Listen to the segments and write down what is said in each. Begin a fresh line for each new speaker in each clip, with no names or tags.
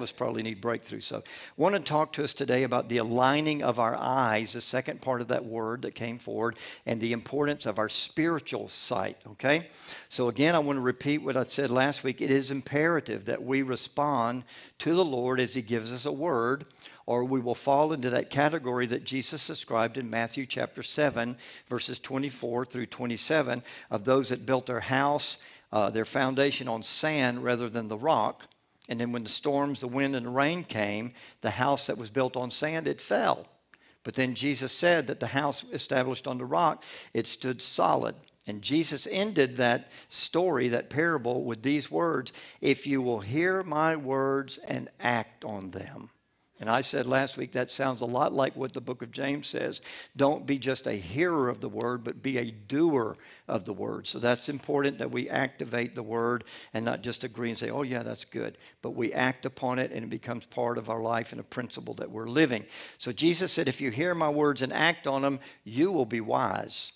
us probably need breakthrough. So, want to talk to us today about the aligning of our eyes, the second part of that word that came forward, and the importance of our spiritual sight. Okay? So, again, I want to repeat what I said last week. It is imperative that we respond to the Lord as He gives us a word, or we will fall into that category that Jesus described in Matthew chapter 7, verses 24 through 27, of those that built their house, uh, their foundation on sand rather than the rock and then when the storms, the wind, and the rain came, the house that was built on sand, it fell. But then Jesus said that the house established on the rock, it stood solid. And Jesus ended that story, that parable, with these words If you will hear my words and act on them, and I said last week that sounds a lot like what the book of James says. Don't be just a hearer of the word, but be a doer of the word. So that's important that we activate the word and not just agree and say, oh, yeah, that's good. But we act upon it and it becomes part of our life and a principle that we're living. So Jesus said, if you hear my words and act on them, you will be wise.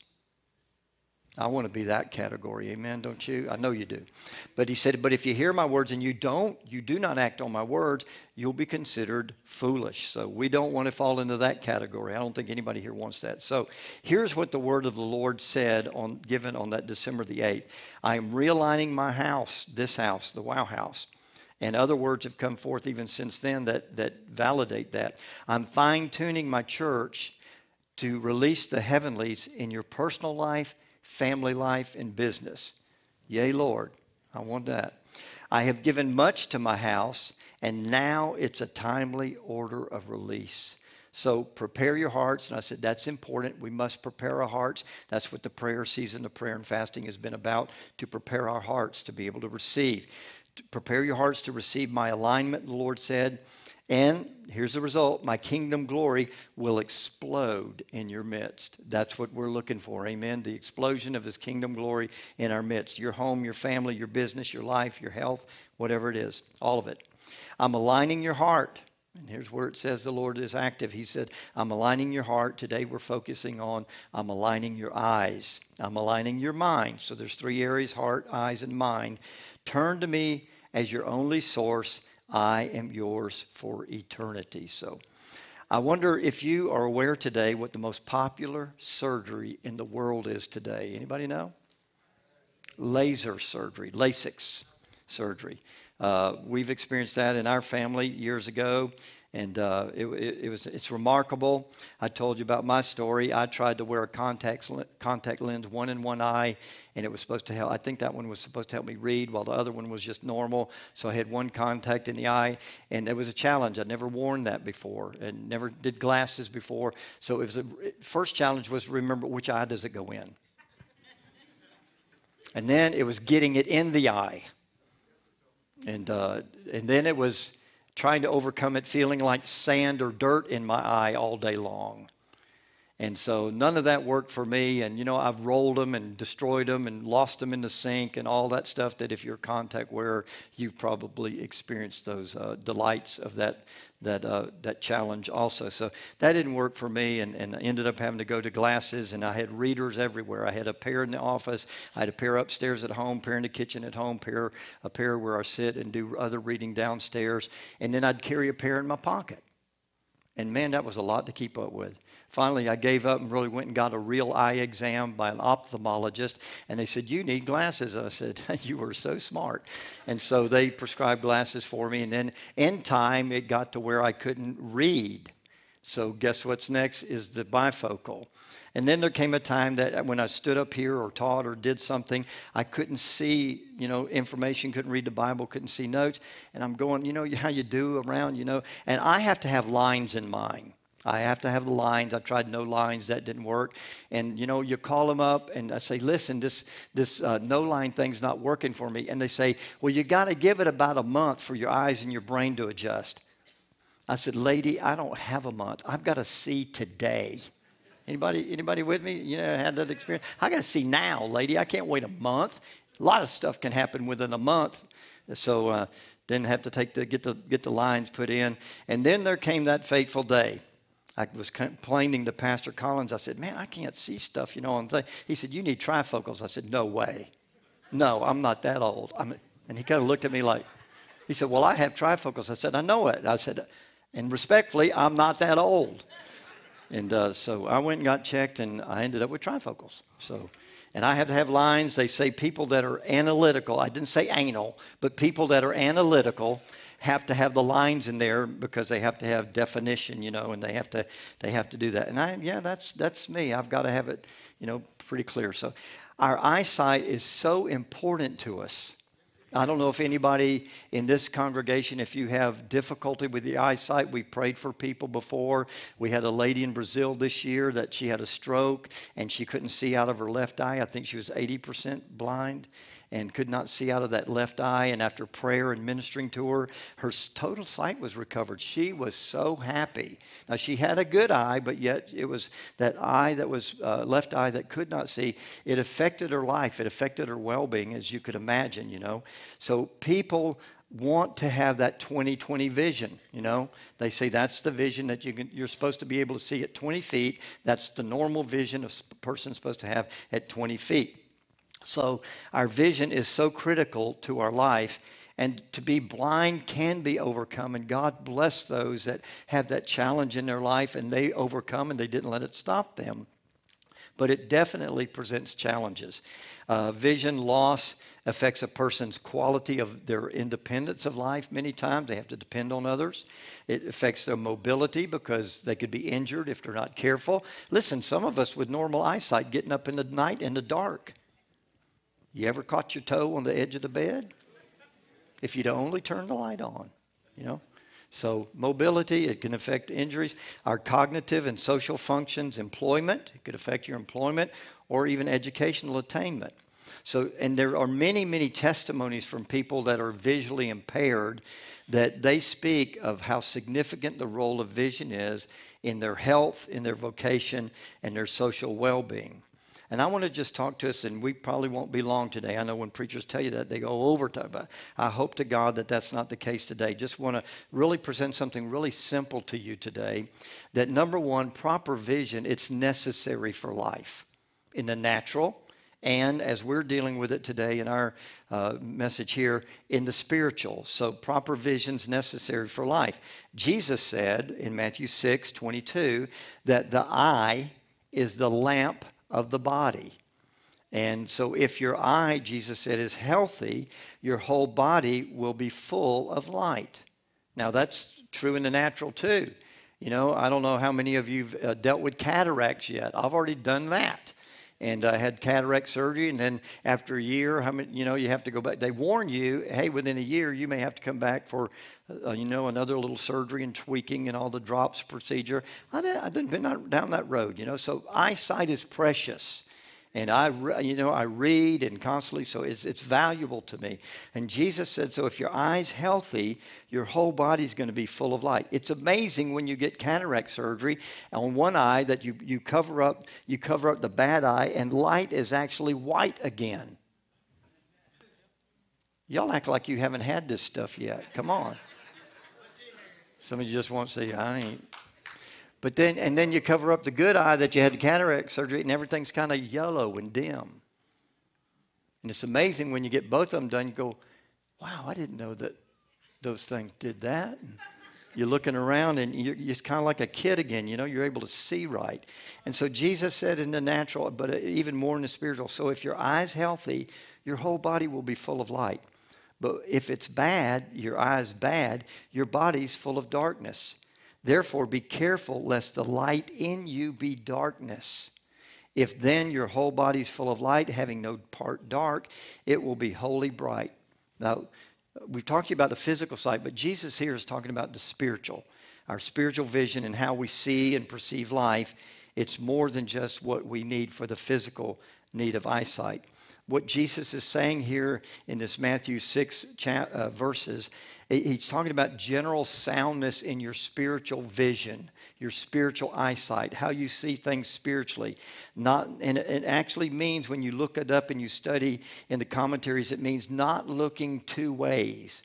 I want to be that category, amen, don't you? I know you do. But he said, But if you hear my words and you don't, you do not act on my words, you'll be considered foolish. So we don't want to fall into that category. I don't think anybody here wants that. So here's what the word of the Lord said on given on that December the 8th. I am realigning my house, this house, the wow house. And other words have come forth even since then that, that validate that. I'm fine tuning my church to release the heavenlies in your personal life family life, and business. Yea, Lord, I want that. I have given much to my house, and now it's a timely order of release. So prepare your hearts. And I said, that's important. We must prepare our hearts. That's what the prayer season of prayer and fasting has been about to prepare our hearts to be able to receive. To prepare your hearts to receive my alignment, the Lord said. And here's the result my kingdom glory will explode in your midst. That's what we're looking for. Amen. The explosion of his kingdom glory in our midst. Your home, your family, your business, your life, your health, whatever it is, all of it. I'm aligning your heart. And here's where it says the Lord is active. He said, I'm aligning your heart. Today we're focusing on I'm aligning your eyes. I'm aligning your mind. So there's three areas heart, eyes, and mind. Turn to me as your only source I am yours for eternity. So I wonder if you are aware today what the most popular surgery in the world is today. Anybody know? Laser surgery, LASIK surgery. Uh, we've experienced that in our family years ago and uh, it, it, it, was it's remarkable. I told you about my story. I tried to wear a contact contact lens, one in one eye, and it was supposed to help. I think that one was supposed to help me read, while the other one was just normal. So I had one contact in the eye, and it was a challenge. I'd never worn that before, and never did glasses before. So it was a first challenge was remember which eye does it go in, and then it was getting it in the eye, and uh, and then it was trying to overcome it feeling like sand or dirt in my eye all day long. And so none of that worked for me. And, you know, I've rolled them and destroyed them and lost them in the sink and all that stuff that if you're a contact wearer, you've probably experienced those uh, delights of that, that, uh, that challenge also. So that didn't work for me and, and I ended up having to go to glasses and I had readers everywhere. I had a pair in the office, I had a pair upstairs at home, pair in the kitchen at home, pair, a pair where I sit and do other reading downstairs. And then I'd carry a pair in my pocket. And man, that was a lot to keep up with. Finally, I gave up and really went and got a real eye exam by an ophthalmologist. And they said, You need glasses. And I said, You were so smart. And so they prescribed glasses for me. And then in time, it got to where I couldn't read. So, guess what's next is the bifocal. And then there came a time that when I stood up here or taught or did something, I couldn't see, you know, information, couldn't read the Bible, couldn't see notes. And I'm going, you know, how you do around, you know. And I have to have lines in mind. I have to have the lines. I've tried no lines, that didn't work. And you know, you call them up and I say, listen, this, this uh, no line thing's not working for me. And they say, well, you got to give it about a month for your eyes and your brain to adjust. I said, lady, I don't have a month. I've got to see today. Anybody, anybody with me? You know, had that experience? I got to see now, lady. I can't wait a month. A lot of stuff can happen within a month. So uh, didn't have to take the get the get the lines put in. And then there came that fateful day. I was complaining to Pastor Collins. I said, "Man, I can't see stuff, you know." On he said, "You need trifocals." I said, "No way, no, I'm not that old." I'm, and he kind of looked at me like, He said, Well, I have trifocals. I said, I know it. I said, and respectfully, I'm not that old. And uh, so I went and got checked, and I ended up with trifocals. So, and I have to have lines. They say people that are analytical. I didn't say anal, but people that are analytical have to have the lines in there because they have to have definition, you know, and they have to they have to do that. And I, yeah, that's that's me. I've got to have it, you know, pretty clear. So, our eyesight is so important to us. I don't know if anybody in this congregation, if you have difficulty with the eyesight, we've prayed for people before. We had a lady in Brazil this year that she had a stroke and she couldn't see out of her left eye. I think she was 80% blind and could not see out of that left eye. And after prayer and ministering to her, her total sight was recovered. She was so happy. Now, she had a good eye, but yet it was that eye that was uh, left eye that could not see. It affected her life, it affected her well being, as you could imagine, you know. So, people want to have that 2020 vision you know they say that's the vision that you can, you're supposed to be able to see at 20 feet that's the normal vision a person's supposed to have at 20 feet so, our vision is so critical to our life. And to be blind can be overcome. And God bless those that have that challenge in their life and they overcome and they didn't let it stop them. But it definitely presents challenges. Uh, vision loss affects a person's quality of their independence of life many times. They have to depend on others. It affects their mobility because they could be injured if they're not careful. Listen, some of us with normal eyesight getting up in the night in the dark you ever caught your toe on the edge of the bed? If you'd only turn the light on, you know? So, mobility, it can affect injuries. Our cognitive and social functions, employment, it could affect your employment or even educational attainment. So, and there are many, many testimonies from people that are visually impaired that they speak of how significant the role of vision is in their health, in their vocation, and their social well being. And I want to just talk to us, and we probably won't be long today. I know when preachers tell you that, they go overtime. But I hope to God that that's not the case today. Just want to really present something really simple to you today. That number one, proper vision, it's necessary for life in the natural, and as we're dealing with it today in our uh, message here, in the spiritual. So, proper vision's necessary for life. Jesus said in Matthew 6 22 that the eye is the lamp of the body. And so, if your eye, Jesus said, is healthy, your whole body will be full of light. Now, that's true in the natural too. You know, I don't know how many of you've uh, dealt with cataracts yet. I've already done that. And I had cataract surgery, and then after a year, how many, you know, you have to go back. They warn you, hey, within a year, you may have to come back for, uh, you know, another little surgery and tweaking and all the drops procedure. I didn't, I didn't been down that road, you know. So eyesight is precious and I, you know, I read and constantly, so it's, it's valuable to me. And Jesus said, so if your eye's healthy, your whole body's going to be full of light. It's amazing when you get cataract surgery on one eye that you, you cover up, you cover up the bad eye, and light is actually white again. Y'all act like you haven't had this stuff yet. Come on. Some of you just won't say, I ain't. But then, and then you cover up the good eye that you had the cataract surgery, and everything's kind of yellow and dim. And it's amazing when you get both of them done, you go, wow, I didn't know that those things did that. And you're looking around and you're, you're kind of like a kid again, you know, you're able to see right. And so Jesus said in the natural, but uh, even more in the spiritual. So if your eye's healthy, your whole body will be full of light. But if it's bad, your eye's bad, your body's full of darkness. Therefore, be careful lest the light in you be darkness. If then your whole body is full of light, having no part dark, it will be wholly bright. Now, we've talked about the physical sight, but Jesus here is talking about the spiritual, our spiritual vision and how we see and perceive life. It's more than just what we need for the physical need of eyesight. What Jesus is saying here in this Matthew 6 cha- uh, verses He's talking about general soundness in your spiritual vision, your spiritual eyesight, how you see things spiritually. Not, and it actually means when you look it up and you study in the commentaries, it means not looking two ways.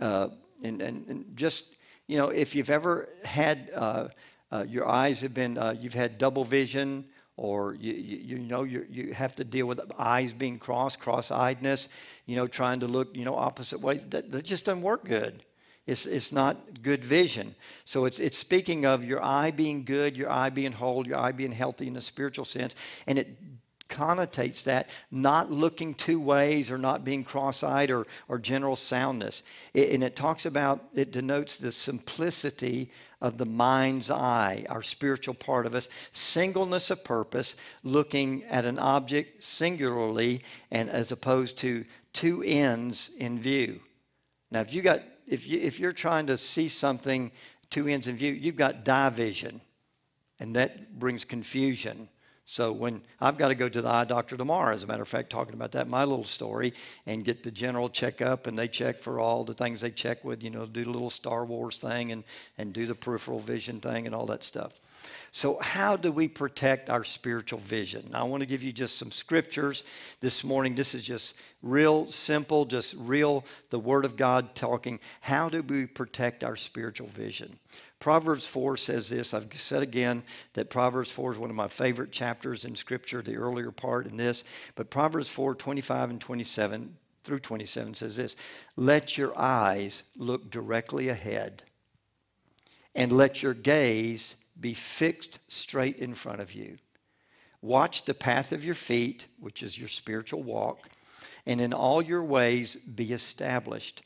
Uh, and, and, and, just, you know, if you've ever had uh, uh, your eyes have been, uh, you've had double vision or you, you, you know you you have to deal with eyes being crossed, cross-eyedness, you know, trying to look, you know, opposite ways. That, that just doesn't work good. It's, it's not good vision. So it's, it's speaking of your eye being good, your eye being whole, your eye being healthy in a spiritual sense. And it connotates that not looking two ways or not being cross-eyed or, or general soundness it, and it talks about it denotes the simplicity of the mind's eye our spiritual part of us singleness of purpose looking at an object singularly and as opposed to two ends in view. Now if you got if you if you're trying to see something two ends in view you've got division. And that brings confusion so when I've got to go to the eye doctor tomorrow, as a matter of fact, talking about that, my little story, and get the general checkup, and they check for all the things they check with, you know, do the little Star Wars thing and, and do the peripheral vision thing and all that stuff. So, how do we protect our spiritual vision? Now, I want to give you just some scriptures this morning. This is just real simple, just real, the Word of God talking. How do we protect our spiritual vision? Proverbs 4 says this. I've said again that Proverbs 4 is one of my favorite chapters in Scripture, the earlier part in this. But Proverbs 4 25 and 27 through 27 says this Let your eyes look directly ahead, and let your gaze be fixed straight in front of you. Watch the path of your feet, which is your spiritual walk, and in all your ways be established.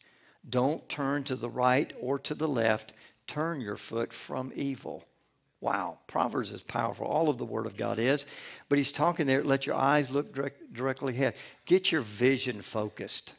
Don't turn to the right or to the left turn your foot from evil. Wow, Proverbs is powerful. All of the Word of God is. But he's talking there, let your eyes look direct, directly ahead. Get your vision focused.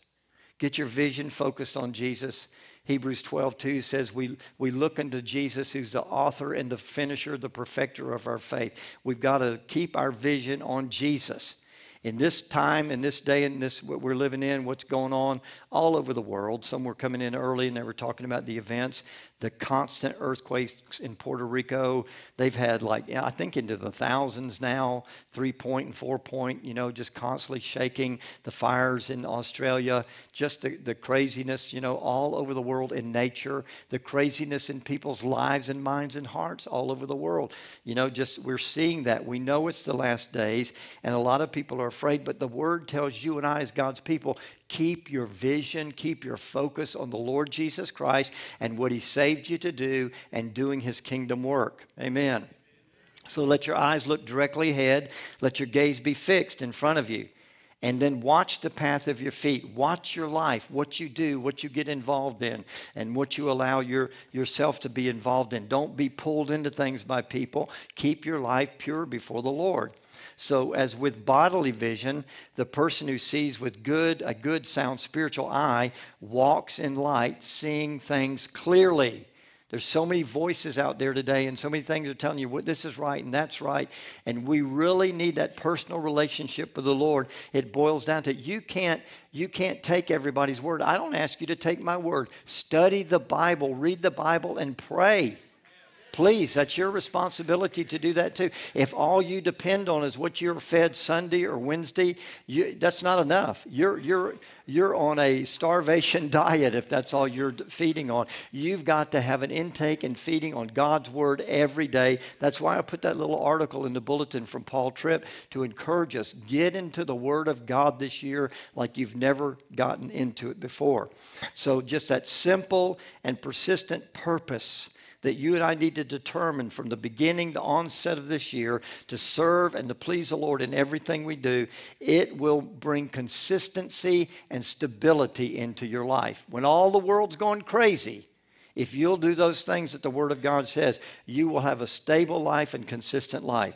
Get your vision focused on Jesus. Hebrews 12, 2 says, we, we look unto Jesus, who's the author and the finisher, the perfecter of our faith. We've got to keep our vision on Jesus in this time, in this day, in this what we're living in, what's going on all over the world. Some were coming in early and they were talking about the events the constant earthquakes in Puerto Rico. They've had like, I think into the thousands now, three point and four point, you know, just constantly shaking. The fires in Australia, just the, the craziness, you know, all over the world in nature, the craziness in people's lives and minds and hearts all over the world. You know, just we're seeing that. We know it's the last days, and a lot of people are afraid, but the word tells you and I, as God's people, Keep your vision, keep your focus on the Lord Jesus Christ and what He saved you to do and doing His kingdom work. Amen. So let your eyes look directly ahead, let your gaze be fixed in front of you. And then watch the path of your feet. Watch your life, what you do, what you get involved in, and what you allow your, yourself to be involved in. Don't be pulled into things by people. Keep your life pure before the Lord. So, as with bodily vision, the person who sees with good, a good, sound spiritual eye walks in light, seeing things clearly. There's so many voices out there today, and so many things are telling you what this is right and that's right. And we really need that personal relationship with the Lord. It boils down to you can't you can't take everybody's word. I don't ask you to take my word. Study the Bible, read the Bible, and pray. Please, that's your responsibility to do that too. If all you depend on is what you're fed Sunday or Wednesday, you, that's not enough. You're, you're, you're on a starvation diet if that's all you're feeding on. You've got to have an intake and feeding on God's Word every day. That's why I put that little article in the bulletin from Paul Tripp to encourage us get into the Word of God this year like you've never gotten into it before. So, just that simple and persistent purpose that you and I need to determine from the beginning, the onset of this year, to serve and to please the Lord in everything we do, it will bring consistency and stability into your life. When all the world's going crazy, if you'll do those things that the Word of God says, you will have a stable life and consistent life.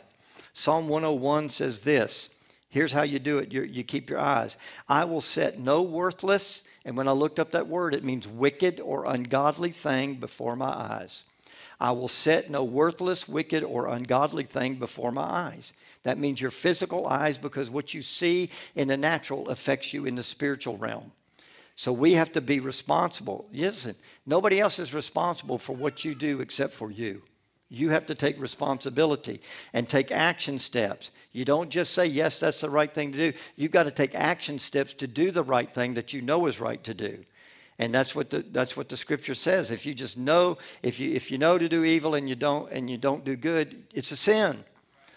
Psalm 101 says this. Here's how you do it. You, you, keep your eyes. I will set no worthless, and when I looked up that word, it means wicked or ungodly thing before my eyes. I will set no worthless, wicked, or ungodly thing before my eyes. That means your physical eyes, because what you see in the natural affects you in the spiritual realm. So we have to be responsible. Listen, nobody else is responsible for what you do except for you. You have to take responsibility and take action steps. You don't just say, yes, that's the right thing to do. You've got to take action steps to do the right thing that you know is right to do. And that's what the, that's what the scripture says. If you just know, if you, if you know to do evil and you don't, and you don't do good, it's a sin.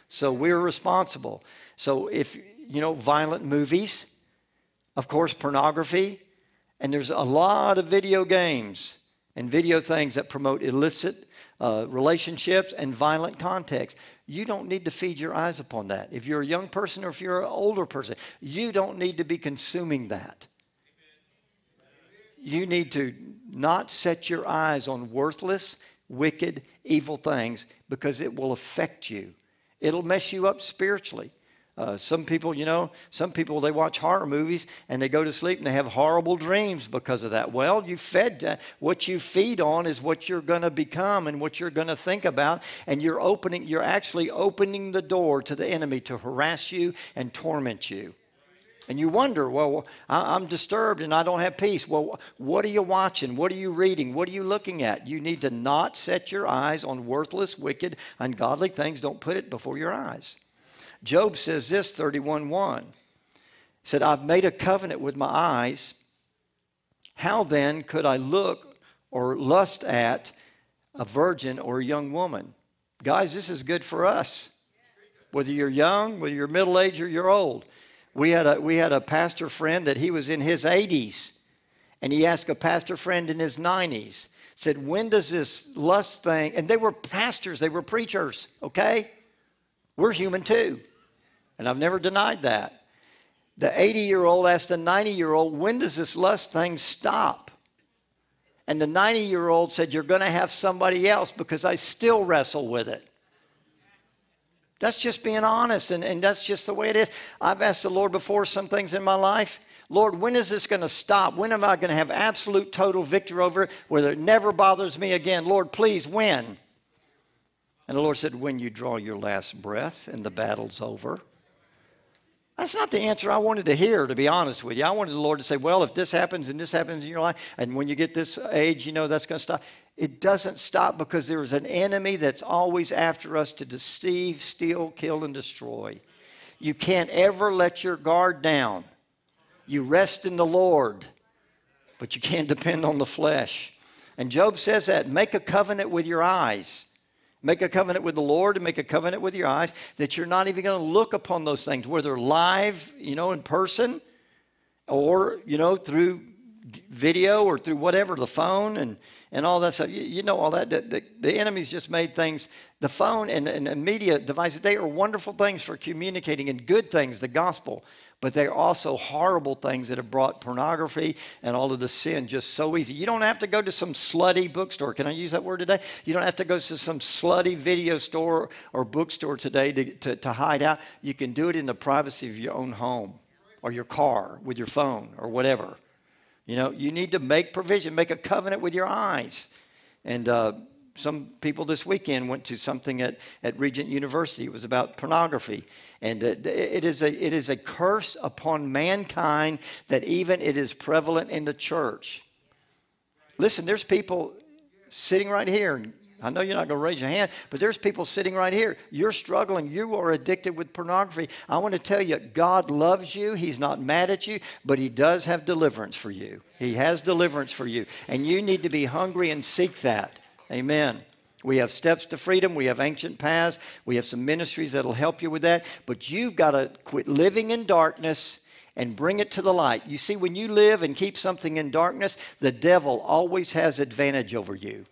So we're responsible. So if, you know, violent movies, of course, pornography, and there's a lot of video games and video things that promote illicit uh, relationships and violent context. You don't need to feed your eyes upon that. If you're a young person or if you're an older person, you don't need to be consuming that. You need to not set your eyes on worthless, wicked, evil things because it will affect you. It'll mess you up spiritually. Uh, some people, you know, some people they watch horror movies and they go to sleep and they have horrible dreams because of that. Well, you fed uh, what you feed on is what you're going to become and what you're going to think about, and you're opening, you're actually opening the door to the enemy to harass you and torment you. And you wonder, well, I'm disturbed and I don't have peace. Well, what are you watching? What are you reading? What are you looking at? You need to not set your eyes on worthless, wicked, ungodly things. Don't put it before your eyes. Job says this 31 1. said, I've made a covenant with my eyes. How then could I look or lust at a virgin or a young woman? Guys, this is good for us. Whether you're young, whether you're middle aged or you're old. We had, a, we had a pastor friend that he was in his 80s, and he asked a pastor friend in his 90s, said, When does this lust thing, and they were pastors, they were preachers, okay? We're human too. And I've never denied that. The 80 year old asked the 90 year old, When does this lust thing stop? And the 90 year old said, You're going to have somebody else because I still wrestle with it. That's just being honest, and, and that's just the way it is. I've asked the Lord before some things in my life. Lord, when is this going to stop? When am I going to have absolute total victory over it where it never bothers me again? Lord, please, when? And the Lord said, When you draw your last breath and the battle's over. That's not the answer I wanted to hear, to be honest with you. I wanted the Lord to say, well, if this happens and this happens in your life, and when you get this age, you know that's going to stop. It doesn't stop because there is an enemy that's always after us to deceive, steal, kill, and destroy. You can't ever let your guard down. You rest in the Lord, but you can't depend on the flesh. And Job says that make a covenant with your eyes. Make a covenant with the Lord and make a covenant with your eyes that you're not even going to look upon those things, whether live, you know, in person or, you know, through video or through whatever, the phone and, and all that stuff. You, you know all that. The, the, the, enemy's just made things, the phone and, and media devices, they are wonderful things for communicating and good things, the gospel but they're also horrible things that have brought pornography and all of the sin just so easy. You don't have to go to some slutty bookstore. Can I use that word today? You don't have to go to some slutty video store or bookstore today to, to, to hide out. You can do it in the privacy of your own home or your car with your phone or whatever. You know, you need to make provision, make a covenant with your eyes. And uh, some people this weekend went to something at, at Regent University. It was about pornography. And it is, a, it is a curse upon mankind that even it is prevalent in the church. Listen, there's people sitting right here. I know you're not going to raise your hand, but there's people sitting right here. You're struggling. You are addicted with pornography. I want to tell you, God loves you. He's not mad at you, but He does have deliverance for you. He has deliverance for you. And you need to be hungry and seek that. Amen. We have steps to freedom. We have ancient paths. We have some ministries that'll help you with that. But you've got to quit living in darkness and bring it to the light. You see, when you live and keep something in darkness, the devil always has advantage over you.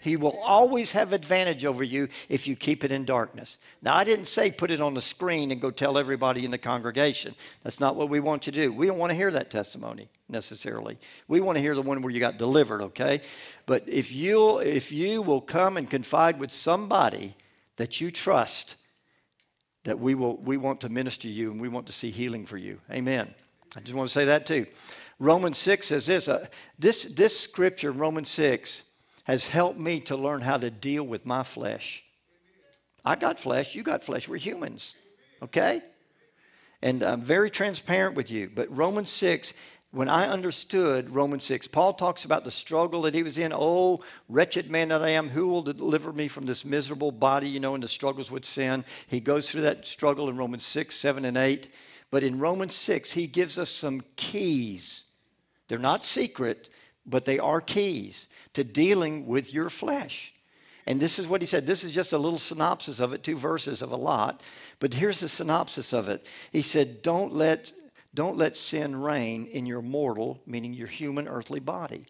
He will always have advantage over you if you keep it in darkness. Now, I didn't say put it on the screen and go tell everybody in the congregation. That's not what we want you to do. We don't want to hear that testimony necessarily. We want to hear the one where you got delivered, okay? But if you if you will come and confide with somebody that you trust, that we will we want to minister you and we want to see healing for you. Amen. I just want to say that too. Romans 6 says this, uh, this this scripture Romans 6 has helped me to learn how to deal with my flesh. I got flesh, you got flesh. We're humans, okay? And I'm very transparent with you. But Romans 6, when I understood Romans 6, Paul talks about the struggle that he was in. Oh, wretched man that I am, who will deliver me from this miserable body, you know, and the struggles with sin? He goes through that struggle in Romans 6, 7, and 8. But in Romans 6, he gives us some keys. They're not secret, but they are keys to dealing with your flesh. And this is what he said. This is just a little synopsis of it, two verses of a lot. But here's the synopsis of it. He said, Don't let, don't let sin reign in your mortal, meaning your human earthly body.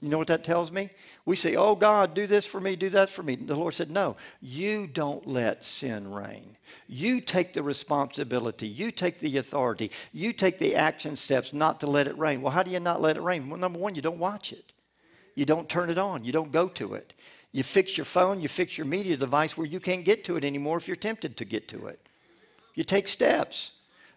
You know what that tells me? We say, Oh God, do this for me, do that for me. The Lord said, No, you don't let sin reign. You take the responsibility, you take the authority, you take the action steps not to let it reign. Well, how do you not let it reign? Well, number one, you don't watch it, you don't turn it on, you don't go to it. You fix your phone, you fix your media device where you can't get to it anymore if you're tempted to get to it. You take steps.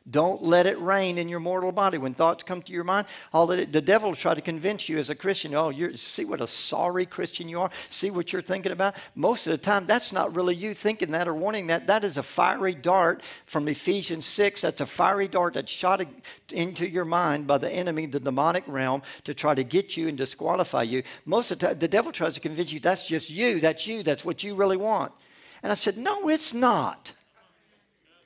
Don't let it reign in your mortal body. When thoughts come to your mind, all the, the devil will try to convince you as a Christian, oh, you see what a sorry Christian you are? See what you're thinking about? Most of the time, that's not really you thinking that or wanting that. That is a fiery dart from Ephesians 6. That's a fiery dart that's shot into your mind by the enemy, the demonic realm, to try to get you and disqualify you. Most of the time, the devil tries to convince you that's just you, that's you, that's what you really want. And I said, no, it's not.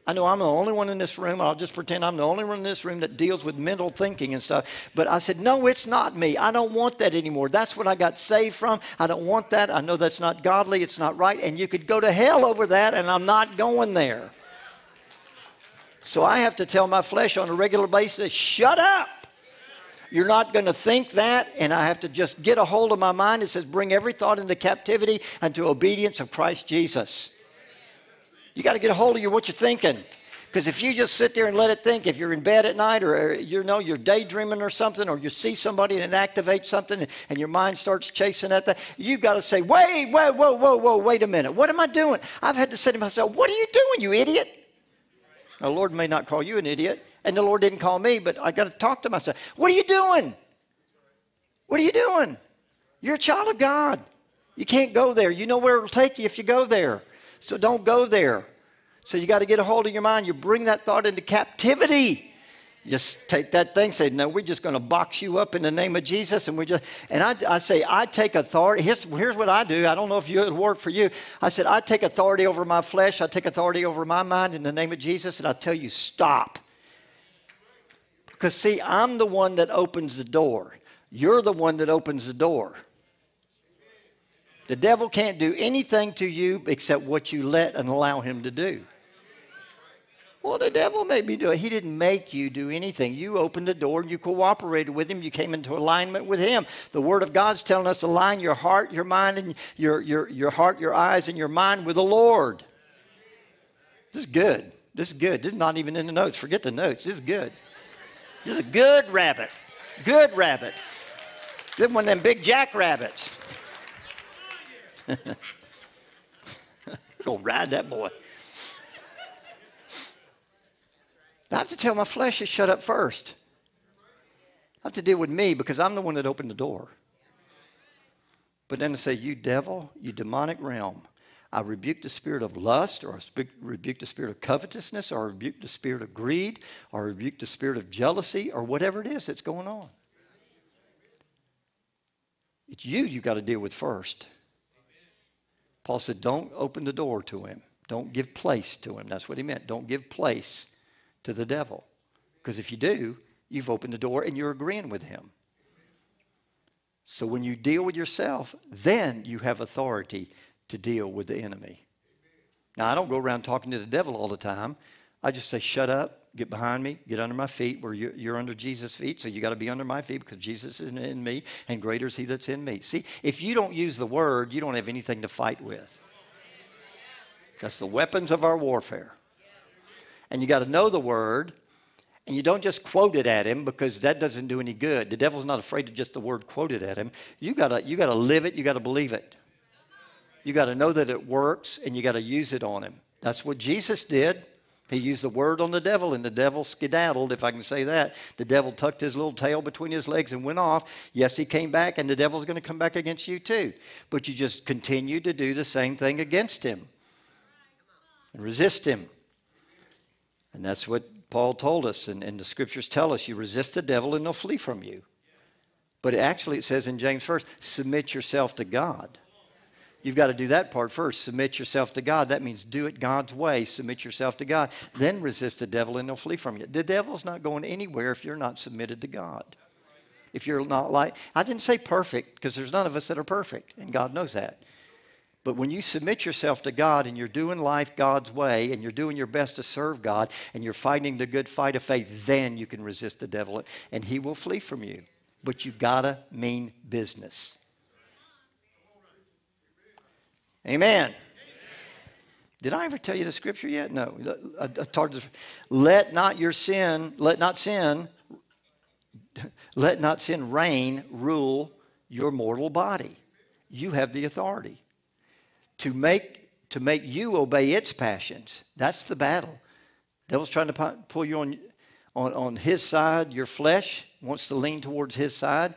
I know I'm the only one in this room. I'll just pretend I'm the only one in this room that deals with mental thinking and stuff. But I said, No, it's not me. I don't want that anymore. That's what I got saved from. I don't want that. I know that's not godly. It's not right. And you could go to hell over that, and I'm not going there. So I have to tell my flesh on a regular basis, Shut up. You're not going to think that. And I have to just get a hold of my mind. It says, Bring every thought into captivity unto obedience of Christ Jesus. You got to get a hold of your, what you're thinking. Because if you just sit there and let it think, if you're in bed at night or uh, you know you're daydreaming or something, or you see somebody and it activates something and your mind starts chasing at that, you got to say, wait, wait, whoa, whoa, whoa, wait a minute. What am I doing? I've had to say to myself, what are you doing, you idiot? Now, the Lord may not call you an idiot, and the Lord didn't call me, but I got to talk to myself. What are you doing? What are you doing? You're a child of God. You can't go there. You know where it'll take you if you go there. So don't go there. So you got to get a hold of your mind. You bring that thought into captivity. Just take that thing, say, no, we're just going to box you up in the name of Jesus. And we just, and I, I say, I take authority. Here's, here's what I do. I don't know if it would work for you. I said, I take authority over my flesh. I take authority over my mind in the name of Jesus. And I tell you, stop. Because, see, I'm the one that opens the door. You're the one that opens the door. The devil can't do anything to you except what you let and allow him to do. Well, the devil made me do it. He didn't make you do anything. You opened the door and you cooperated with him. You came into alignment with him. The Word of God's telling us align your heart, your mind, and your, your, your heart, your eyes, and your mind with the Lord. This is good. This is good. This is not even in the notes. Forget the notes. This is good. This is a good rabbit. Good rabbit. This one of them big jackrabbits. Gonna ride that boy. I have to tell my flesh to shut up first. I have to deal with me because I'm the one that opened the door. But then to say, You devil, you demonic realm, I rebuke the spirit of lust, or I rebuke the spirit of covetousness, or I rebuke the spirit of greed, or I rebuke the spirit of jealousy, or whatever it is that's going on. It's you you got to deal with first. Paul said, Don't open the door to him. Don't give place to him. That's what he meant. Don't give place to the devil. Because if you do, you've opened the door and you're agreeing with him. So when you deal with yourself, then you have authority to deal with the enemy. Now, I don't go around talking to the devil all the time. I just say, shut up, get behind me, get under my feet, where you're, you're under Jesus' feet, so you got to be under my feet because Jesus is in me, and greater is he that's in me. See, if you don't use the word, you don't have anything to fight with. That's the weapons of our warfare. And you got to know the word, and you don't just quote it at him because that doesn't do any good. The devil's not afraid of just the word quoted at him. You gotta, you gotta live it, you gotta believe it. You gotta know that it works, and you gotta use it on him. That's what Jesus did. He used the word on the devil, and the devil skedaddled, if I can say that. The devil tucked his little tail between his legs and went off. Yes, he came back, and the devil's going to come back against you too. But you just continue to do the same thing against him and resist him. And that's what Paul told us, and, and the scriptures tell us you resist the devil, and he'll flee from you. But actually, it says in James first, submit yourself to God. You've got to do that part first. Submit yourself to God. That means do it God's way. Submit yourself to God. Then resist the devil and he'll flee from you. The devil's not going anywhere if you're not submitted to God. If you're not like, I didn't say perfect because there's none of us that are perfect, and God knows that. But when you submit yourself to God and you're doing life God's way and you're doing your best to serve God and you're fighting the good fight of faith, then you can resist the devil and he will flee from you. But you gotta mean business. Amen. Did I ever tell you the scripture yet? No. Let not your sin, let not sin, let not sin reign, rule your mortal body. You have the authority to make, to make you obey its passions. That's the battle. Devil's trying to pull you on, on, on his side. Your flesh wants to lean towards his side.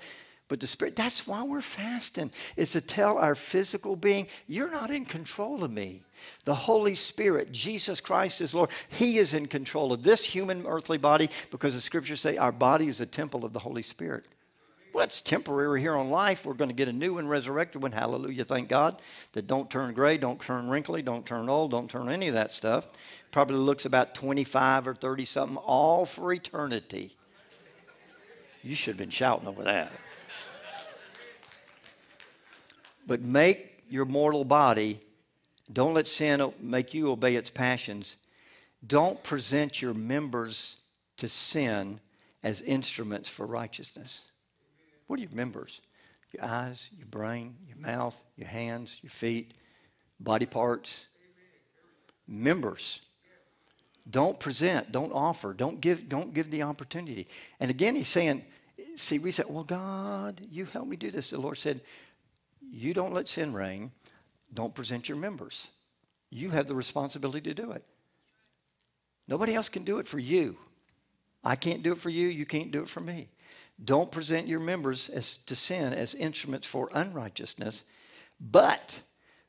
But the Spirit, that's why we're fasting, is to tell our physical being, you're not in control of me. The Holy Spirit, Jesus Christ is Lord. He is in control of this human earthly body because the scriptures say our body is a temple of the Holy Spirit. Well, it's temporary here on life. We're going to get a new and resurrected one. Hallelujah. Thank God. That don't turn gray, don't turn wrinkly, don't turn old, don't turn any of that stuff. Probably looks about 25 or 30 something, all for eternity. You should have been shouting over that. But make your mortal body, don't let sin make you obey its passions. Don't present your members to sin as instruments for righteousness. What are your members? Your eyes, your brain, your mouth, your hands, your feet, body parts. Members. Don't present, don't offer, don't give, don't give the opportunity. And again, he's saying, see, we said, well, God, you help me do this. The Lord said, you don't let sin reign. Don't present your members. You have the responsibility to do it. Nobody else can do it for you. I can't do it for you. You can't do it for me. Don't present your members as, to sin as instruments for unrighteousness, but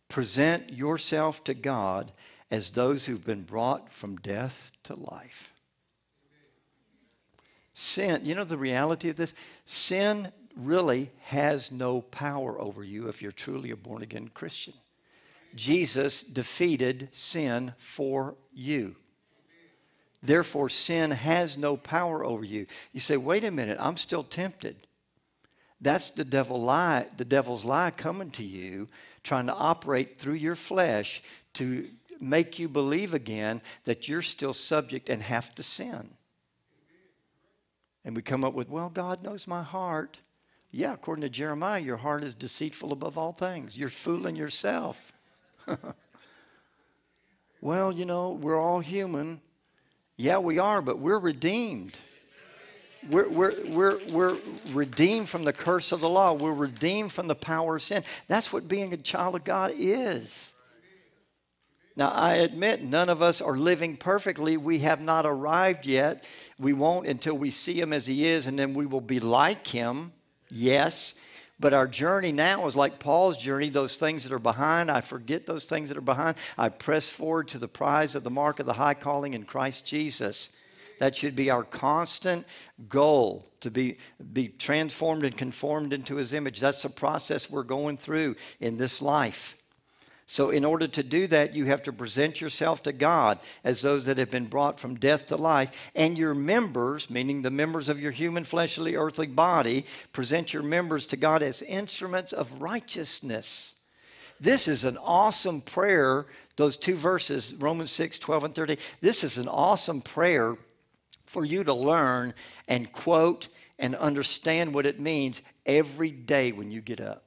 present yourself to God as those who've been brought from death to life. Sin, you know the reality of this? Sin really has no power over you if you're truly a born again Christian. Jesus defeated sin for you. Therefore, sin has no power over you. You say, wait a minute, I'm still tempted. That's the devil lie, the devil's lie coming to you, trying to operate through your flesh to make you believe again that you're still subject and have to sin. And we come up with, well, God knows my heart. Yeah, according to Jeremiah, your heart is deceitful above all things. You're fooling yourself. well, you know, we're all human. Yeah, we are, but we're redeemed. We're, we're, we're, we're redeemed from the curse of the law. We're redeemed from the power of sin. That's what being a child of God is. Now, I admit none of us are living perfectly. We have not arrived yet. We won't until we see Him as He is, and then we will be like Him. Yes. But our journey now is like Paul's journey, those things that are behind. I forget those things that are behind. I press forward to the prize of the mark of the high calling in Christ Jesus. That should be our constant goal to be, be transformed and conformed into his image. That's the process we're going through in this life. So, in order to do that, you have to present yourself to God as those that have been brought from death to life, and your members, meaning the members of your human, fleshly, earthly body, present your members to God as instruments of righteousness. This is an awesome prayer. Those two verses, Romans 6, 12, and 30, this is an awesome prayer for you to learn and quote and understand what it means every day when you get up.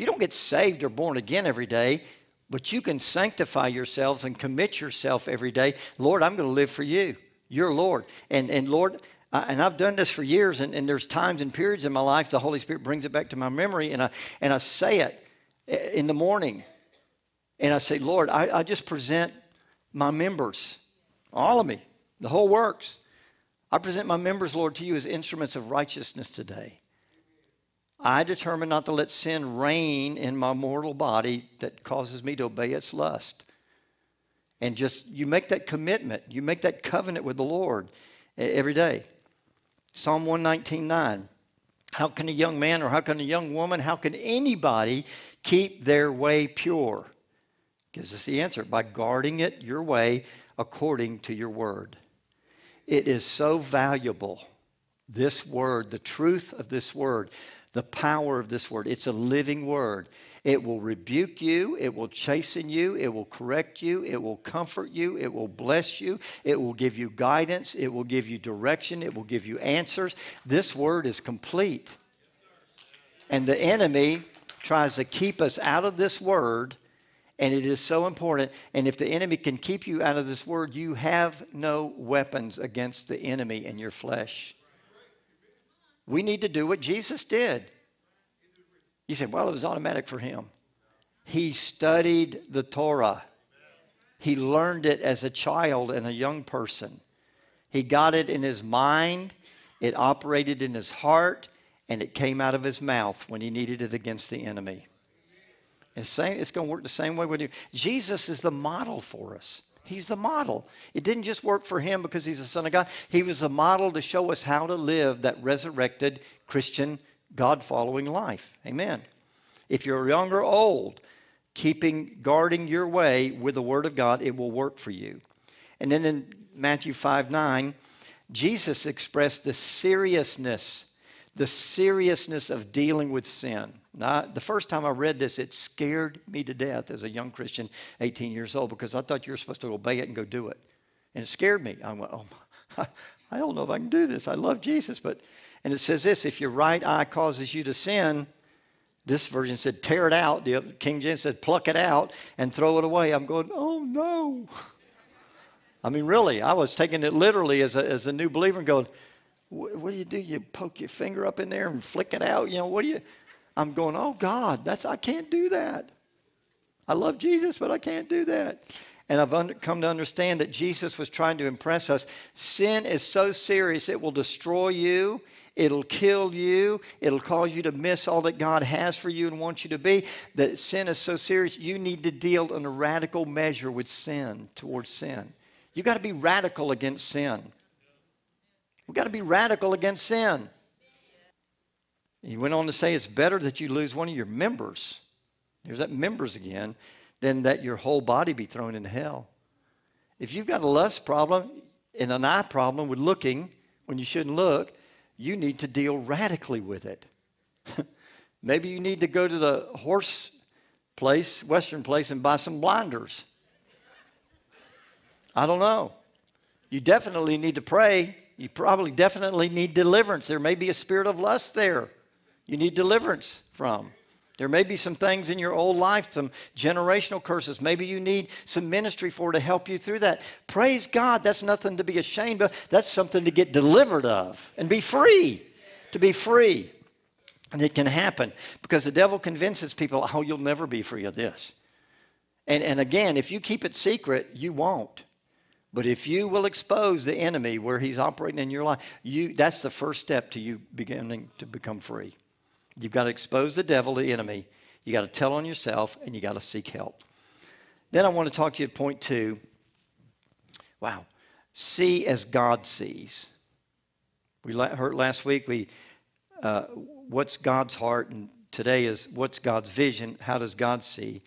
You don't get saved or born again every day, but you can sanctify yourselves and commit yourself every day. Lord, I'm going to live for you. You're Lord. And, and Lord, I, and I've done this for years, and, and there's times and periods in my life the Holy Spirit brings it back to my memory, and I, and I say it eh, in the morning. And I say, Lord, I, I just present my members, all of me, the whole works. I present my members, Lord, to you as instruments of righteousness today. I determine not to let sin reign in my mortal body that causes me to obey its lust. And just, you make that commitment, you make that covenant with the Lord every day. Psalm 119.9. How can a young man or how can a young woman, how can anybody keep their way pure? Gives us the answer by guarding it your way according to your word. It is so valuable, this word, the truth of this word the power of this word. It's a living word. It will rebuke you. It will chasten you. It will correct you. It will comfort you. It will bless you. It will give you guidance. It will give you direction. It will give you answers. This word is complete. And the enemy tries to keep us out of this word, and it is so important. And if the enemy can keep you out of this word, you have no weapons against the enemy in your flesh. We need to do what Jesus did. You said, well, it was automatic for him. He studied the Torah. He learned it as a child and a young person. He got it in his mind, it operated in his heart, and it came out of his mouth when he needed it against the enemy. It's, same, it's going to work the same way with you. Jesus is the model for us. He's the model. It didn't just work for him because he's the Son of God. He was the model to show us how to live that resurrected Christian, God following life. Amen. If you're young or old, keeping, guarding your way with the Word of God, it will work for you. And then in Matthew 5 9, Jesus expressed the seriousness the seriousness of dealing with sin. Now, the first time I read this, it scared me to death as a young Christian, 18 years old, because I thought you were supposed to obey it and go do it. And it scared me. I went, oh, I don't know if I can do this. I love Jesus, but, and it says this if your right eye causes you to sin, this version said tear it out. The King James said pluck it out and throw it away. I'm going, oh no. I mean, really, I was taking it literally as a, as a new believer and going, what do you do? You poke your finger up in there and flick it out? You know, what do you? I'm going, oh God, that's I can't do that. I love Jesus, but I can't do that. And I've under, come to understand that Jesus was trying to impress us. Sin is so serious, it will destroy you. It'll kill you. It'll cause you to miss all that God has for you and wants you to be. That sin is so serious, you need to deal in a radical measure with sin, towards sin. You got to be radical against sin. We've got to be radical against sin. He went on to say it's better that you lose one of your members. There's that members again, than that your whole body be thrown into hell. If you've got a lust problem and an eye problem with looking when you shouldn't look, you need to deal radically with it. Maybe you need to go to the horse place, Western place, and buy some blinders. I don't know. You definitely need to pray you probably definitely need deliverance. There may be a spirit of lust there you need deliverance from. There may be some things in your old life, some generational curses. Maybe you need some ministry for to help you through that. Praise God, that's nothing to be ashamed of. That's something to get delivered of and be free. To be free. And it can happen because the devil convinces people, oh, you'll never be free of this. And, and again, if you keep it secret, you won't. But if you will expose the enemy where he's operating in your life, you, that's the first step to you beginning to become free. You've got to expose the devil, the enemy. You got to tell on yourself, and you got to seek help. Then I want to talk to you at point two. Wow, see as God sees. We heard last week. We uh, what's God's heart, and today is what's God's vision. How does God see?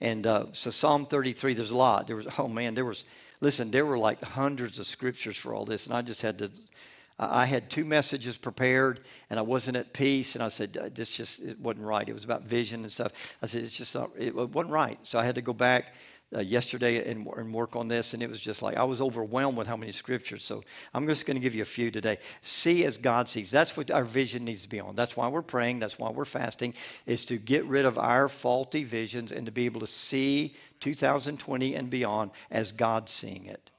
And uh, so Psalm 33. There's a lot. There was oh man, there was Listen, there were like hundreds of scriptures for all this, and I just had to. I had two messages prepared, and I wasn't at peace. And I said, "This just it wasn't right." It was about vision and stuff. I said, "It's just not. It wasn't right." So I had to go back uh, yesterday and, and, work on this, and it was just like I was overwhelmed with how many scriptures. So I'm just going to give you a few today. See as God sees. That's what our vision needs to be on. That's why we're praying. That's why we're fasting, is to get rid of our faulty visions and to be able to see 2020 and beyond as God seeing it.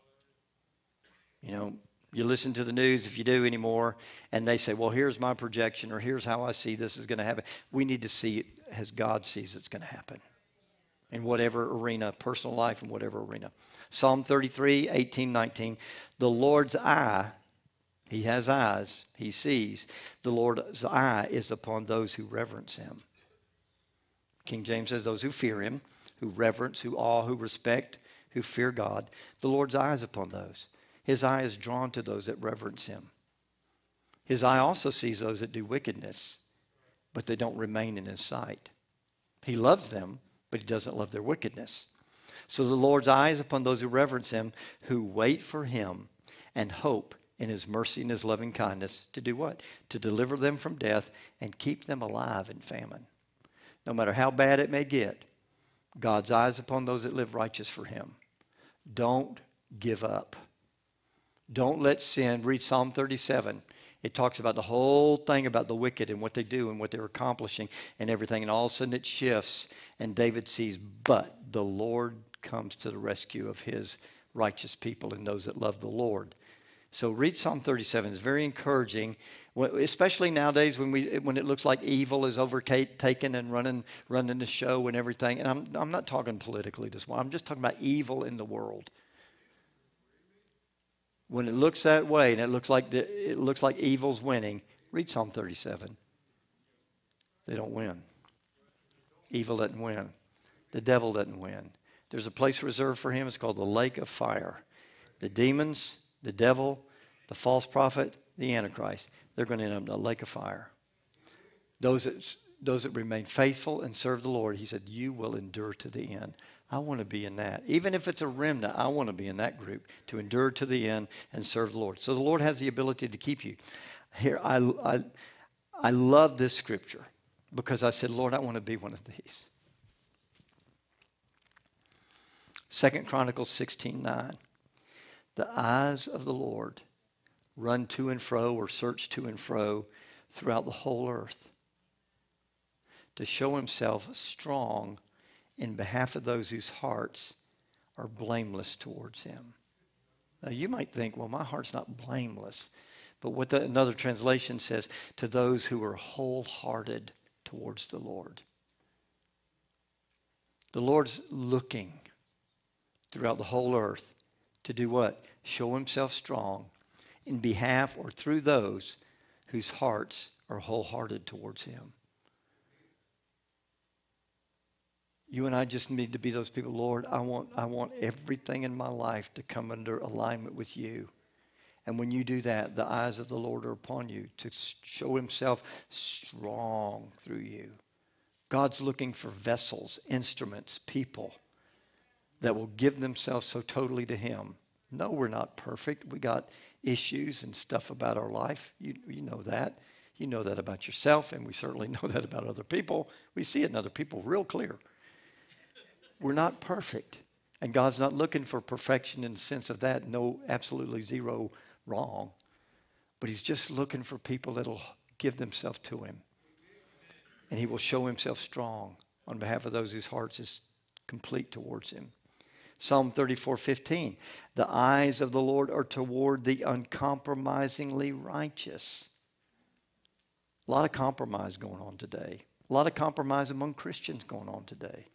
You know, you listen to the news if you do anymore, and they say, Well, here's my projection, or here's how I see this is going to happen. We need to see it as God sees it's going to happen in whatever arena, personal life in whatever arena. Psalm 33, 18, 19. The Lord's eye, He has eyes, He sees. The Lord's eye is upon those who reverence Him. King James says, Those who fear Him, who reverence, who awe, who respect, who fear God. The Lord's eye is upon those. His eye is drawn to those that reverence Him. His eye also sees those that do wickedness, but they don't remain in His sight. He loves them but he doesn't love their wickedness. So the Lord's eye is upon those who reverence him, who wait for him and hope in his mercy and his loving kindness to do what? To deliver them from death and keep them alive in famine. no matter how bad it may get, God's eyes upon those that live righteous for him. Don't give up. Don't let sin, read Psalm 37. It talks about the whole thing about the wicked and what they do and what they're accomplishing and everything. And all of a sudden it shifts, and David sees, but the Lord comes to the rescue of his righteous people and those that love the Lord. So read Psalm 37. It's very encouraging, especially nowadays when, we, when it looks like evil is overtaken and running, running the show and everything. And I'm, I'm not talking politically this one. I'm just talking about evil in the world. When it looks that way and it looks like, it looks like evil's winning, read Psalm 37. They don't win. Evil doesn't win. The devil doesn't win. There's a place reserved for him. It's called the lake of fire. The demons, the devil, the false prophet, the Antichrist, they're going to end up in the lake of fire. Those that, those that remain faithful and serve the Lord, he said, you will endure to the end. I want to be in that. Even if it's a remnant, I want to be in that group to endure to the end and serve the Lord. So the Lord has the ability to keep you. Here, I, I, I love this scripture because I said, Lord, I want to be one of these. Second Chronicles 16 9. The eyes of the Lord run to and fro or search to and fro throughout the whole earth to show himself strong in behalf of those whose hearts are blameless towards him. Now, you might think, well, my heart's not blameless. But what the, another translation says, to those who are wholehearted towards the Lord. The Lord's looking throughout the whole earth to do what? Show himself strong in behalf or through those whose hearts are wholehearted towards him. You and I just need to be those people. Lord, I want, I want everything in my life to come under alignment with you. And when you do that, the eyes of the Lord are upon you to show himself strong through you. God's looking for vessels, instruments, people that will give themselves so totally to Him. No, we're not perfect. We got issues and stuff about our life. You, you know that. You know that about yourself, and we certainly know that about other people. We see it in other people real clear. We're not perfect. And God's not looking for perfection in the sense of that, no, absolutely zero wrong. But He's just looking for people that'll give themselves to Him. And He will show Himself strong on behalf of those whose hearts is complete towards Him. Psalm 34 15. The eyes of the Lord are toward the uncompromisingly righteous. A lot of compromise going on today. A lot of compromise among Christians going on today.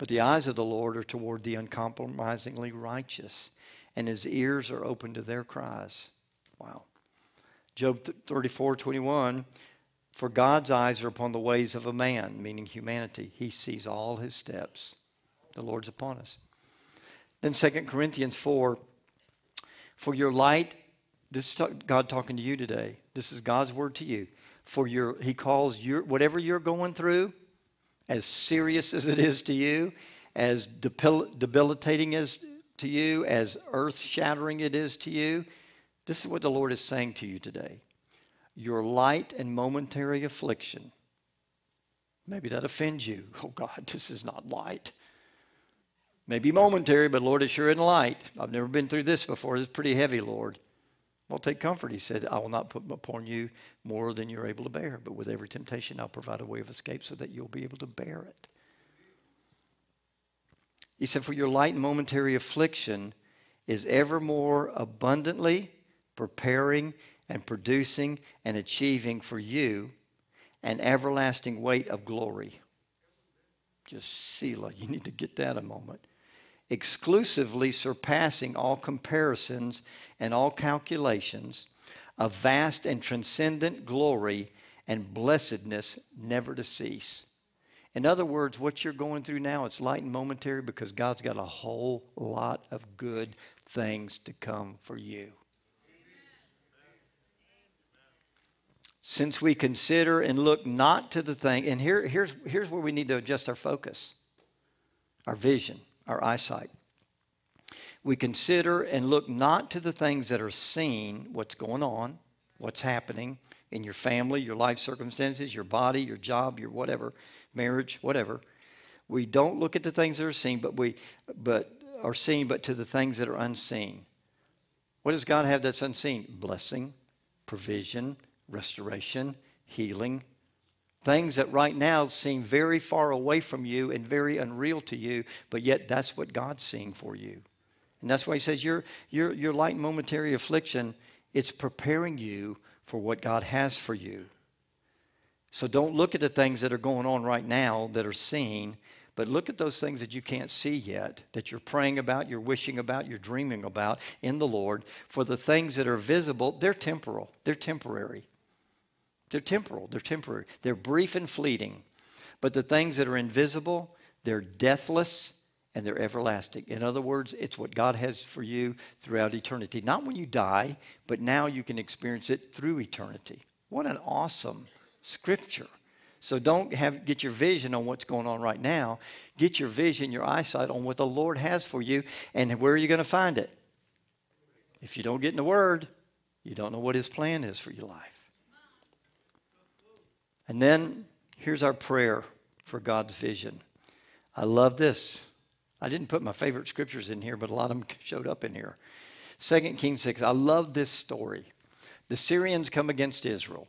But the eyes of the Lord are toward the uncompromisingly righteous, and his ears are open to their cries. Wow. Job 34 21. For God's eyes are upon the ways of a man, meaning humanity. He sees all his steps. The Lord's upon us. Then 2 Corinthians 4 For your light, this is God talking to you today. This is God's word to you. For your, He calls your, whatever you're going through, as serious as it is to you, as debilitating as to you, as earth shattering it is to you, this is what the Lord is saying to you today. Your light and momentary affliction, maybe that offends you. Oh God, this is not light. Maybe momentary, but Lord, is sure in light. I've never been through this before. It's pretty heavy, Lord. Well, take comfort. He said, I will not put upon you more than you're able to bear, but with every temptation, I'll provide a way of escape so that you'll be able to bear it. He said, For your light and momentary affliction is ever more abundantly preparing and producing and achieving for you an everlasting weight of glory. Just Selah, you need to get that a moment exclusively surpassing all comparisons and all calculations, of vast and transcendent glory and blessedness never to cease. In other words, what you're going through now, it's light and momentary because God's got a whole lot of good things to come for you. Since we consider and look not to the thing, and here, here's, here's where we need to adjust our focus, our vision our eyesight. We consider and look not to the things that are seen, what's going on, what's happening, in your family, your life circumstances, your body, your job, your whatever, marriage, whatever. We don't look at the things that are seen, but we but are seen, but to the things that are unseen. What does God have that's unseen? Blessing, provision, restoration, healing. Things that right now seem very far away from you and very unreal to you, but yet that's what God's seeing for you. And that's why he says your, your, your light momentary affliction, it's preparing you for what God has for you. So don't look at the things that are going on right now that are seen, but look at those things that you can't see yet, that you're praying about, you're wishing about, you're dreaming about in the Lord. For the things that are visible, they're temporal, they're temporary. They're temporal, they're temporary, they're brief and fleeting. But the things that are invisible, they're deathless and they're everlasting. In other words, it's what God has for you throughout eternity. Not when you die, but now you can experience it through eternity. What an awesome scripture. So don't have get your vision on what's going on right now. Get your vision, your eyesight on what the Lord has for you and where are you going to find it? If you don't get in the word, you don't know what his plan is for your life. And then here's our prayer for God's vision. I love this. I didn't put my favorite scriptures in here, but a lot of them showed up in here. 2 Kings 6. I love this story. The Syrians come against Israel.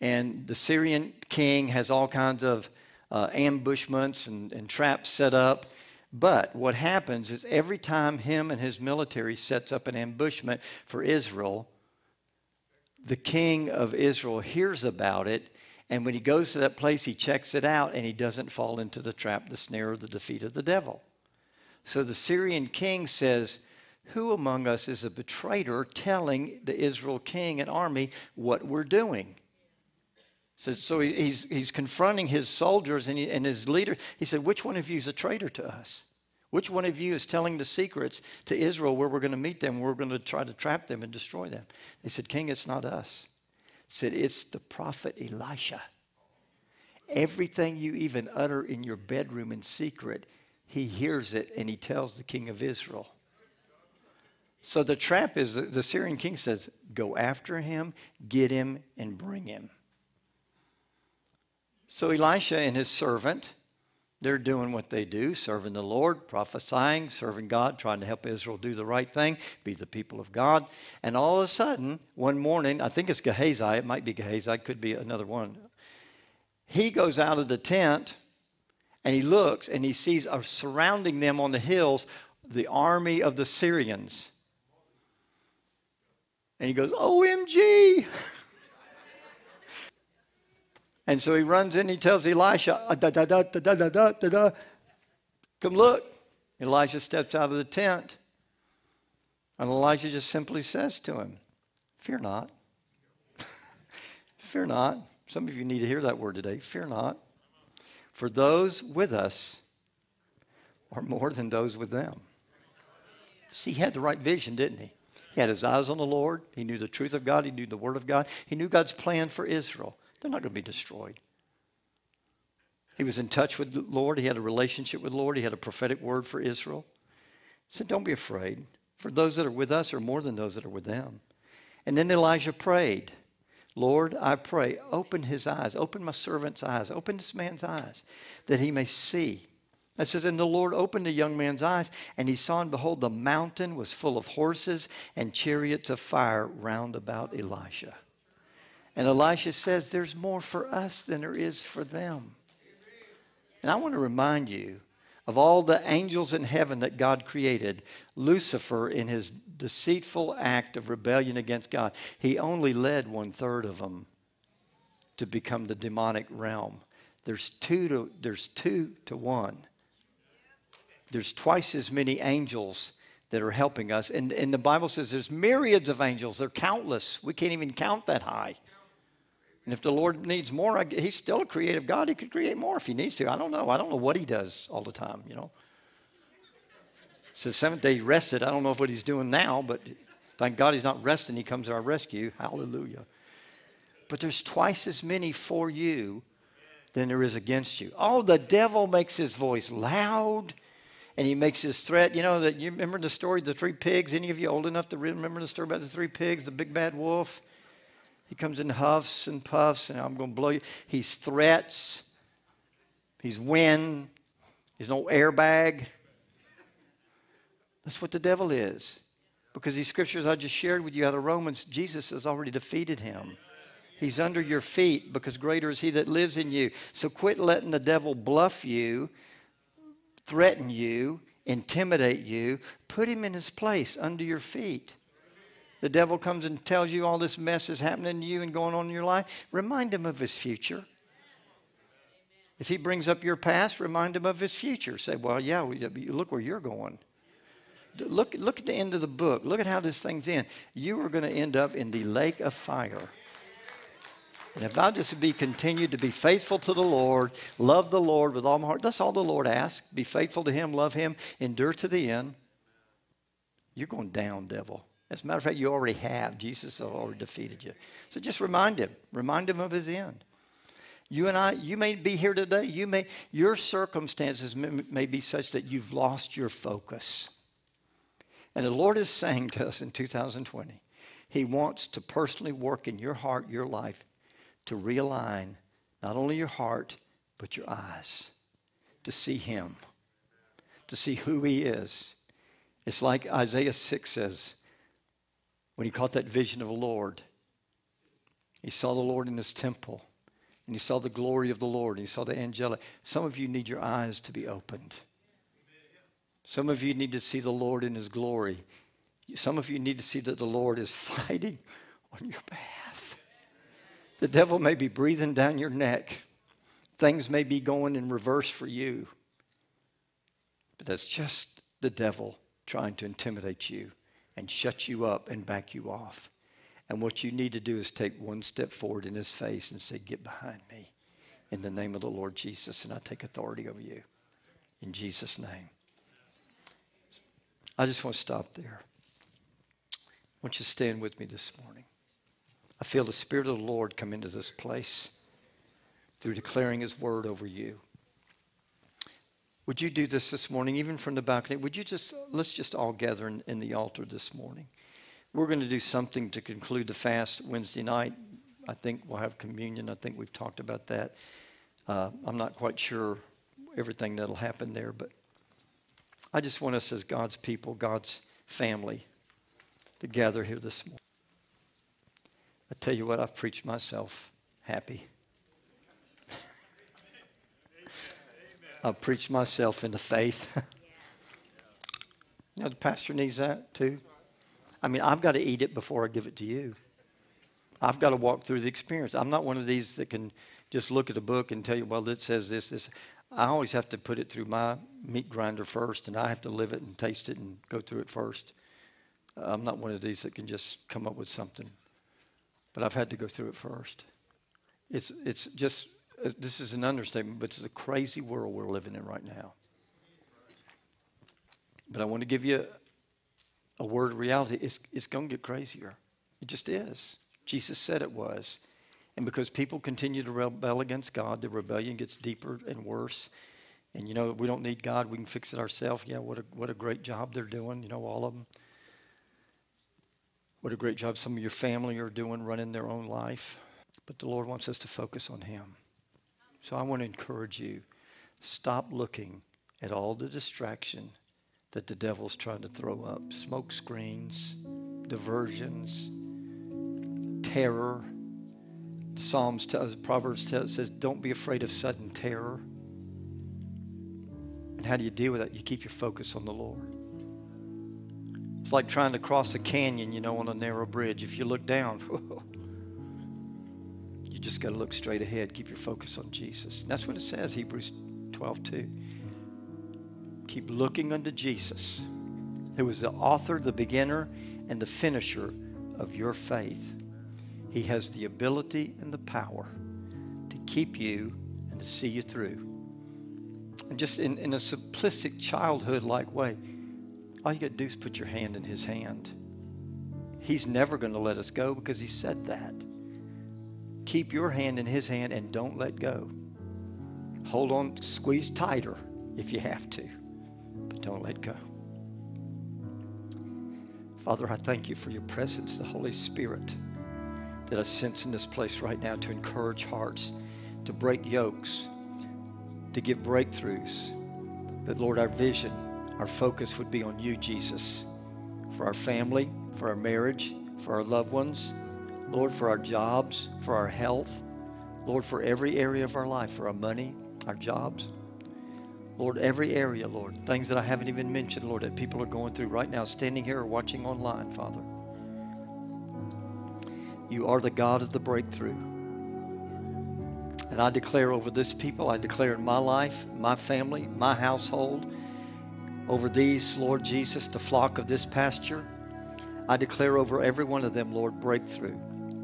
And the Syrian king has all kinds of uh, ambushments and, and traps set up. But what happens is every time him and his military sets up an ambushment for Israel, the king of Israel hears about it. And when he goes to that place, he checks it out and he doesn't fall into the trap, the snare, or the defeat of the devil. So the Syrian king says, Who among us is a betrayer telling the Israel king and army what we're doing? So, so he's, he's confronting his soldiers and, he, and his leader. He said, Which one of you is a traitor to us? Which one of you is telling the secrets to Israel where we're going to meet them, where we're going to try to trap them and destroy them? They said, King, it's not us. Said, It's the prophet Elisha. Everything you even utter in your bedroom in secret, he hears it and he tells the king of Israel. So the trap is the Syrian king says, Go after him, get him, and bring him. So Elisha and his servant, they're doing what they do, serving the Lord, prophesying, serving God, trying to help Israel do the right thing, be the people of God. And all of a sudden, one morning, I think it's Gehazi, it might be Gehazi, could be another one. He goes out of the tent and he looks and he sees surrounding them on the hills the army of the Syrians. And he goes, OMG! And so he runs in, he tells Elisha, ah, da, da, da, da, da, da, da, da, da. come look. Elisha steps out of the tent. And Elijah just simply says to him, Fear not. Fear not. Some of you need to hear that word today. Fear not. For those with us are more than those with them. See, he had the right vision, didn't he? He had his eyes on the Lord. He knew the truth of God. He knew the Word of God. He knew God's plan for Israel. They're not going to be destroyed. He was in touch with the Lord. He had a relationship with the Lord. He had a prophetic word for Israel. He said, Don't be afraid. For those that are with us are more than those that are with them. And then Elijah prayed, Lord, I pray, open his eyes, open my servant's eyes, open this man's eyes, that he may see. It says, And the Lord opened the young man's eyes, and he saw, and behold, the mountain was full of horses and chariots of fire round about Elisha. And Elisha says, There's more for us than there is for them. And I want to remind you of all the angels in heaven that God created, Lucifer, in his deceitful act of rebellion against God, he only led one third of them to become the demonic realm. There's two to, there's two to one. There's twice as many angels that are helping us. And, and the Bible says there's myriads of angels. They're countless. We can't even count that high. And if the Lord needs more, I, He's still a creative God. He could create more if He needs to. I don't know. I don't know what He does all the time, you know. So the seventh day He rested. I don't know what He's doing now, but thank God He's not resting. He comes to our rescue. Hallelujah. But there's twice as many for you than there is against you. Oh, the devil makes his voice loud and he makes his threat. You know that you remember the story of the three pigs? Any of you old enough to remember the story about the three pigs, the big bad wolf? He comes in huffs and puffs, and I'm going to blow you. He's threats. He's wind. He's no airbag. That's what the devil is. Because these scriptures I just shared with you out of Romans, Jesus has already defeated him. He's under your feet because greater is he that lives in you. So quit letting the devil bluff you, threaten you, intimidate you. Put him in his place under your feet. The devil comes and tells you all this mess is happening to you and going on in your life. Remind him of his future. If he brings up your past, remind him of his future. Say, well, yeah, uh, look where you're going. Look, look at the end of the book. Look at how this thing's in. You are going to end up in the lake of fire. And if I just be continued to be faithful to the Lord, love the Lord with all my heart, that's all the Lord asks. Be faithful to Him, love Him, endure to the end. You're going down, devil. As a matter of fact, you already have. Jesus has already defeated you. So just remind him. Remind him of his end. You and I, you may be here today. You may, your circumstances may, may be such that you've lost your focus. And the Lord is saying to us in 2020, He wants to personally work in your heart, your life, to realign not only your heart, but your eyes to see Him, to see who He is. It's like Isaiah 6 says, when he caught that vision of the Lord, he saw the Lord in his temple, and he saw the glory of the Lord, and he saw the angelic. Some of you need your eyes to be opened. Some of you need to see the Lord in his glory. Some of you need to see that the Lord is fighting on your behalf. The devil may be breathing down your neck. Things may be going in reverse for you. But that's just the devil trying to intimidate you and shut you up and back you off. And what you need to do is take one step forward in his face and say, Get behind me in the name of the Lord Jesus, and I take authority over you. In Jesus' name. I just want to stop there. I want you to stand with me this morning. I feel the Spirit of the Lord come into this place through declaring His word over you. Would you do this this morning, even from the balcony? Would you just, let's just all gather in, in the altar this morning. We're going to do something to conclude the fast Wednesday night. I think we'll have communion. I think we've talked about that. Uh, I'm not quite sure everything that'll happen there, but I just want us as God's people, God's family, to gather here this morning. I tell you what, I've preached myself happy. I'll preach myself into faith. you know, the pastor needs that too. I mean, I've got to eat it before I give it to you. I've got to walk through the experience. I'm not one of these that can just look at a book and tell you, well, it says this, this. I always have to put it through my meat grinder first, and I have to live it and taste it and go through it first. I'm not one of these that can just come up with something, but I've had to go through it first. It's, it's just Uh, this is an understatement, but it's a crazy world we're living in right now. But I want to give you a word of reality. It's, it's going to get crazier. It just is. Jesus said it was. And because people continue to rebel against God, the rebellion gets deeper and worse. And you know, we don't need God, we can fix it ourselves. Yeah, what a, what a great job they're doing, you know, all of them. What a great job some of your family are doing running their own life. But the Lord wants us to focus on Him. So I want to encourage you stop looking at all the distraction that the devil's trying to throw up smoke screens, diversions, terror. Psalms tells, Proverbs tells, says, don't be afraid of sudden terror. And how do you deal with that? You keep your focus on the Lord. It's like trying to cross a canyon, you know, on a narrow bridge. If you look down, just got to look straight ahead. Keep your focus on Jesus. And that's what it says, Hebrews 12 2. Keep looking unto Jesus, who is the author, the beginner, and the finisher of your faith. He has the ability and the power to keep you and to see you through. And just in, in a simplistic childhood like way, all you got to do is put your hand in his hand. He's never going to let us go because he said that. Keep your hand in his hand and don't let go. Hold on, squeeze tighter if you have to, but don't let go. Father, I thank you for your presence, the Holy Spirit. that I sense in this place right now to encourage hearts, to break yokes, to give breakthroughs. That, Lord, our vision, our focus would be on you, Jesus, for our family, for our marriage, for our loved ones, Lord, for our jobs, for our health, Lord, for every area of our life, for our money, our jobs. Lord, every area, Lord, things that I haven't even mentioned, Lord, that people are going through right now, standing here or watching online, Father. You are the God of the breakthrough. And I declare over this people, I declare in my life, my family, my household, over these, Lord Jesus, the flock of this pasture, I declare over every one of them, Lord, breakthrough.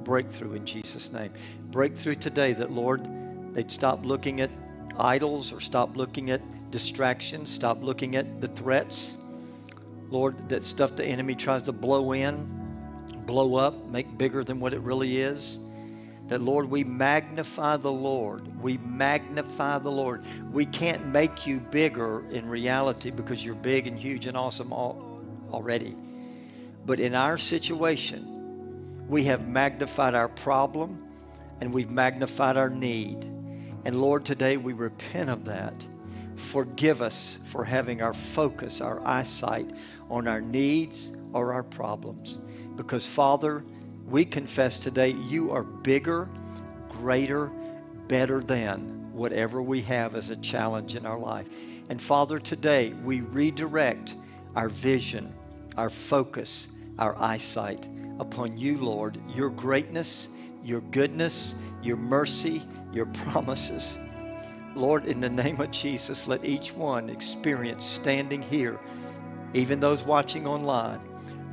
Breakthrough in Jesus' name. Breakthrough today that, Lord, they'd stop looking at idols or stop looking at distractions, stop looking at the threats. Lord, that stuff the enemy tries to blow in, blow up, make bigger than what it really is. That, Lord, we magnify the Lord. We magnify the Lord. We can't make you bigger in reality because you're big and huge and awesome all, already. But in our situation, we have magnified our problem and we've magnified our need. And Lord, today we repent of that. Forgive us for having our focus, our eyesight on our needs or our problems. Because, Father, we confess today you are bigger, greater, better than whatever we have as a challenge in our life. And, Father, today we redirect our vision, our focus, our eyesight upon you, Lord, your greatness, your goodness, your mercy, your promises. Lord, in the name of Jesus, let each one experience standing here, even those watching online,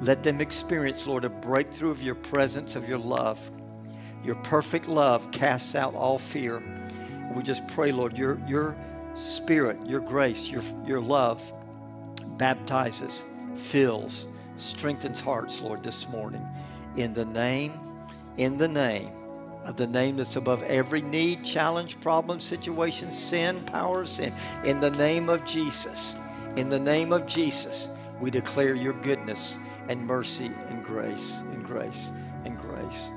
let them experience, Lord, a breakthrough of your presence, of your love. Your perfect love casts out all fear. We just pray, Lord, your, your spirit, your grace, your, your love baptizes, fills, strengthens hearts, Lord, this morning. In the name, in the name of the name that's above every need, challenge, problem, situation, sin, power of sin. In the name of Jesus, in the name of Jesus, we declare your goodness and mercy and grace and grace and grace.